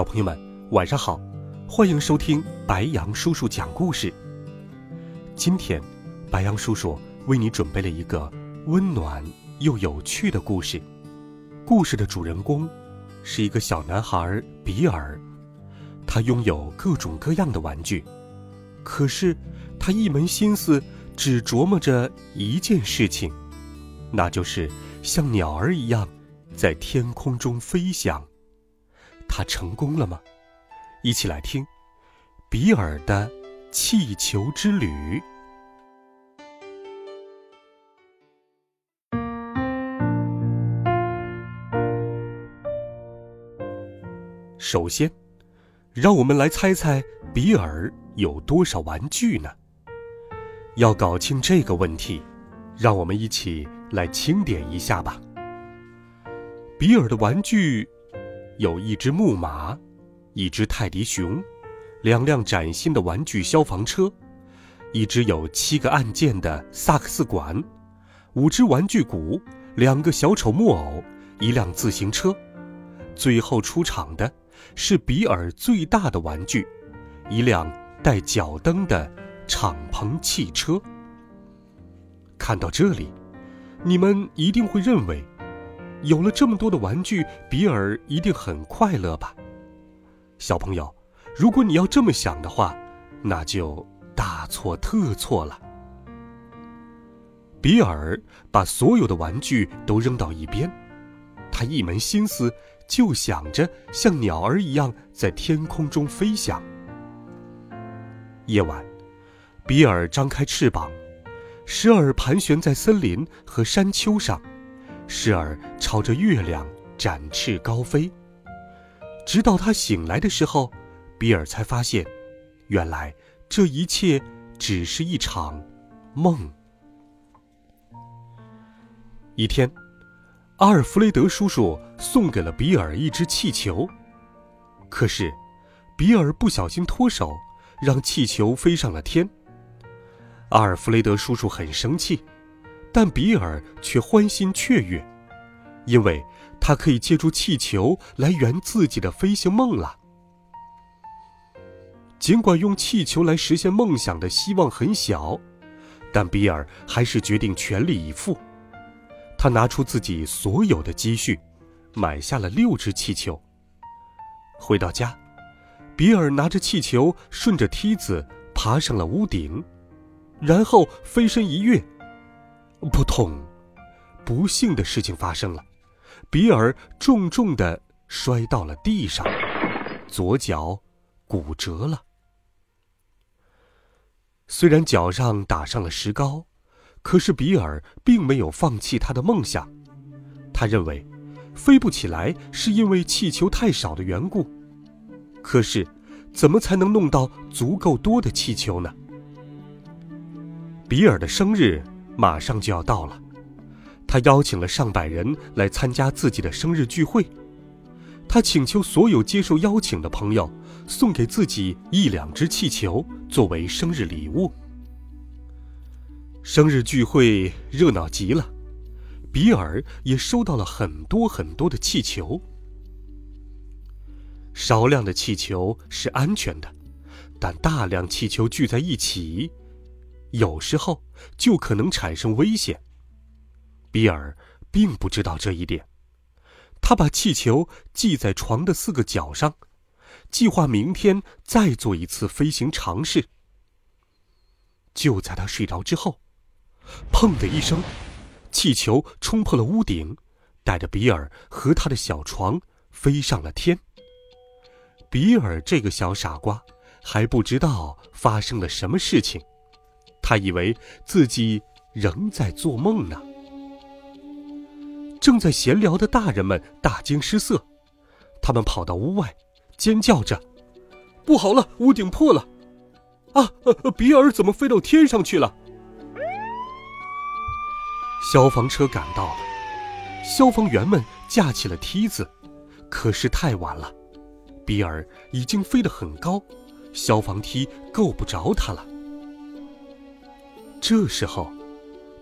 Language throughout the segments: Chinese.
小朋友们，晚上好，欢迎收听白羊叔叔讲故事。今天，白羊叔叔为你准备了一个温暖又有趣的故事。故事的主人公是一个小男孩比尔，他拥有各种各样的玩具，可是他一门心思只琢磨着一件事情，那就是像鸟儿一样在天空中飞翔。他成功了吗？一起来听《比尔的气球之旅》。首先，让我们来猜猜比尔有多少玩具呢？要搞清这个问题，让我们一起来清点一下吧。比尔的玩具。有一只木马，一只泰迪熊，两辆崭新的玩具消防车，一只有七个按键的萨克斯管，五只玩具鼓，两个小丑木偶，一辆自行车。最后出场的是比尔最大的玩具，一辆带脚蹬的敞篷汽车。看到这里，你们一定会认为。有了这么多的玩具，比尔一定很快乐吧？小朋友，如果你要这么想的话，那就大错特错了。比尔把所有的玩具都扔到一边，他一门心思就想着像鸟儿一样在天空中飞翔。夜晚，比尔张开翅膀，时而盘旋在森林和山丘上。时而朝着月亮展翅高飞，直到他醒来的时候，比尔才发现，原来这一切只是一场梦。一天，阿尔弗雷德叔叔送给了比尔一只气球，可是，比尔不小心脱手，让气球飞上了天。阿尔弗雷德叔叔很生气。但比尔却欢欣雀跃，因为他可以借助气球来圆自己的飞行梦了。尽管用气球来实现梦想的希望很小，但比尔还是决定全力以赴。他拿出自己所有的积蓄，买下了六只气球。回到家，比尔拿着气球顺着梯子爬上了屋顶，然后飞身一跃。扑通！不幸的事情发生了，比尔重重的摔到了地上，左脚骨折了。虽然脚上打上了石膏，可是比尔并没有放弃他的梦想。他认为，飞不起来是因为气球太少的缘故。可是，怎么才能弄到足够多的气球呢？比尔的生日。马上就要到了，他邀请了上百人来参加自己的生日聚会。他请求所有接受邀请的朋友送给自己一两只气球作为生日礼物。生日聚会热闹极了，比尔也收到了很多很多的气球。少量的气球是安全的，但大量气球聚在一起。有时候就可能产生危险。比尔并不知道这一点，他把气球系在床的四个角上，计划明天再做一次飞行尝试。就在他睡着之后，砰的一声，气球冲破了屋顶，带着比尔和他的小床飞上了天。比尔这个小傻瓜还不知道发生了什么事情。他以为自己仍在做梦呢。正在闲聊的大人们大惊失色，他们跑到屋外，尖叫着：“不好了，屋顶破了！啊，比尔怎么飞到天上去了？”消防车赶到了，消防员们架起了梯子，可是太晚了，比尔已经飞得很高，消防梯够不着他了。这时候，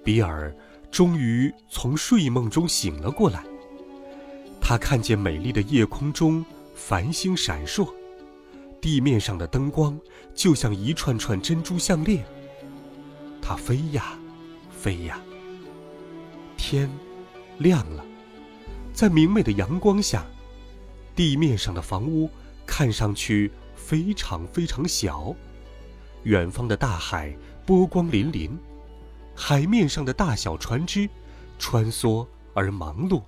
比尔终于从睡梦中醒了过来。他看见美丽的夜空中繁星闪烁，地面上的灯光就像一串串珍珠项链。他飞呀，飞呀，天亮了，在明媚的阳光下，地面上的房屋看上去非常非常小，远方的大海。波光粼粼，海面上的大小船只穿梭而忙碌。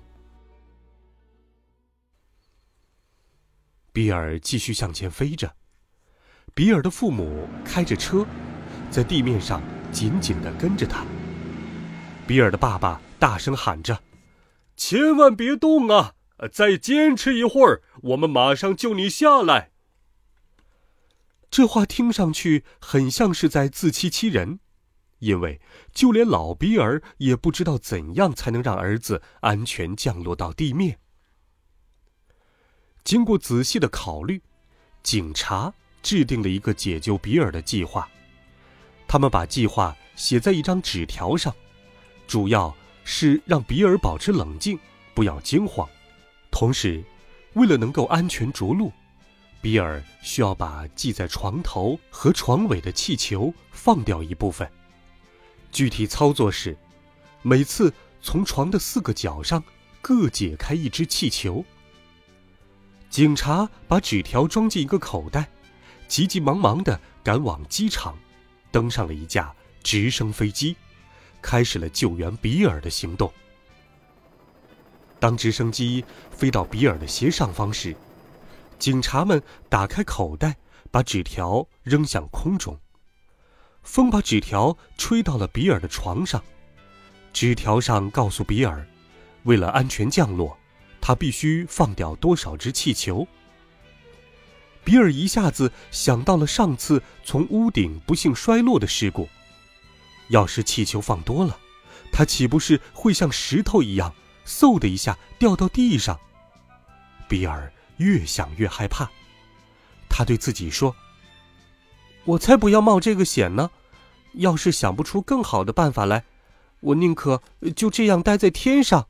比尔继续向前飞着，比尔的父母开着车，在地面上紧紧的跟着他。比尔的爸爸大声喊着：“千万别动啊！再坚持一会儿，我们马上救你下来。”这话听上去很像是在自欺欺人，因为就连老比尔也不知道怎样才能让儿子安全降落到地面。经过仔细的考虑，警察制定了一个解救比尔的计划。他们把计划写在一张纸条上，主要是让比尔保持冷静，不要惊慌，同时，为了能够安全着陆。比尔需要把系在床头和床尾的气球放掉一部分。具体操作是，每次从床的四个角上各解开一只气球。警察把纸条装进一个口袋，急急忙忙地赶往机场，登上了一架直升飞机，开始了救援比尔的行动。当直升机飞到比尔的斜上方时，警察们打开口袋，把纸条扔向空中。风把纸条吹到了比尔的床上。纸条上告诉比尔，为了安全降落，他必须放掉多少只气球。比尔一下子想到了上次从屋顶不幸摔落的事故。要是气球放多了，他岂不是会像石头一样，嗖的一下掉到地上？比尔。越想越害怕，他对自己说：“我才不要冒这个险呢！要是想不出更好的办法来，我宁可就这样待在天上。”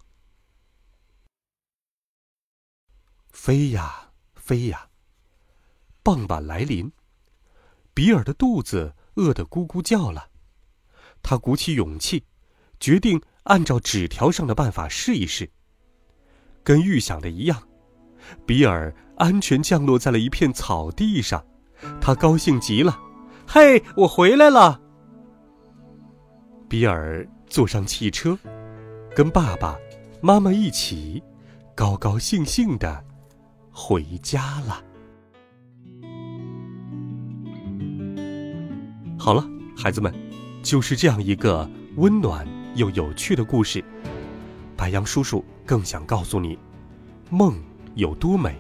飞呀飞呀，傍晚来临，比尔的肚子饿得咕咕叫了。他鼓起勇气，决定按照纸条上的办法试一试。跟预想的一样。比尔安全降落在了一片草地上，他高兴极了。“嘿，我回来了！”比尔坐上汽车，跟爸爸妈妈一起，高高兴兴的回家了。好了，孩子们，就是这样一个温暖又有趣的故事。白杨叔叔更想告诉你，梦。有多美，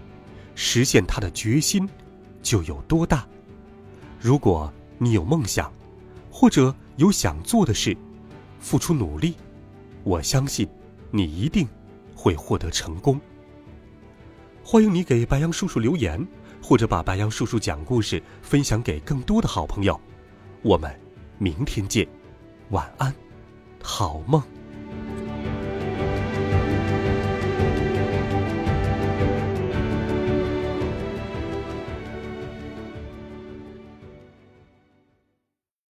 实现它的决心就有多大。如果你有梦想，或者有想做的事，付出努力，我相信你一定会获得成功。欢迎你给白杨叔叔留言，或者把白杨叔叔讲故事分享给更多的好朋友。我们明天见，晚安，好梦。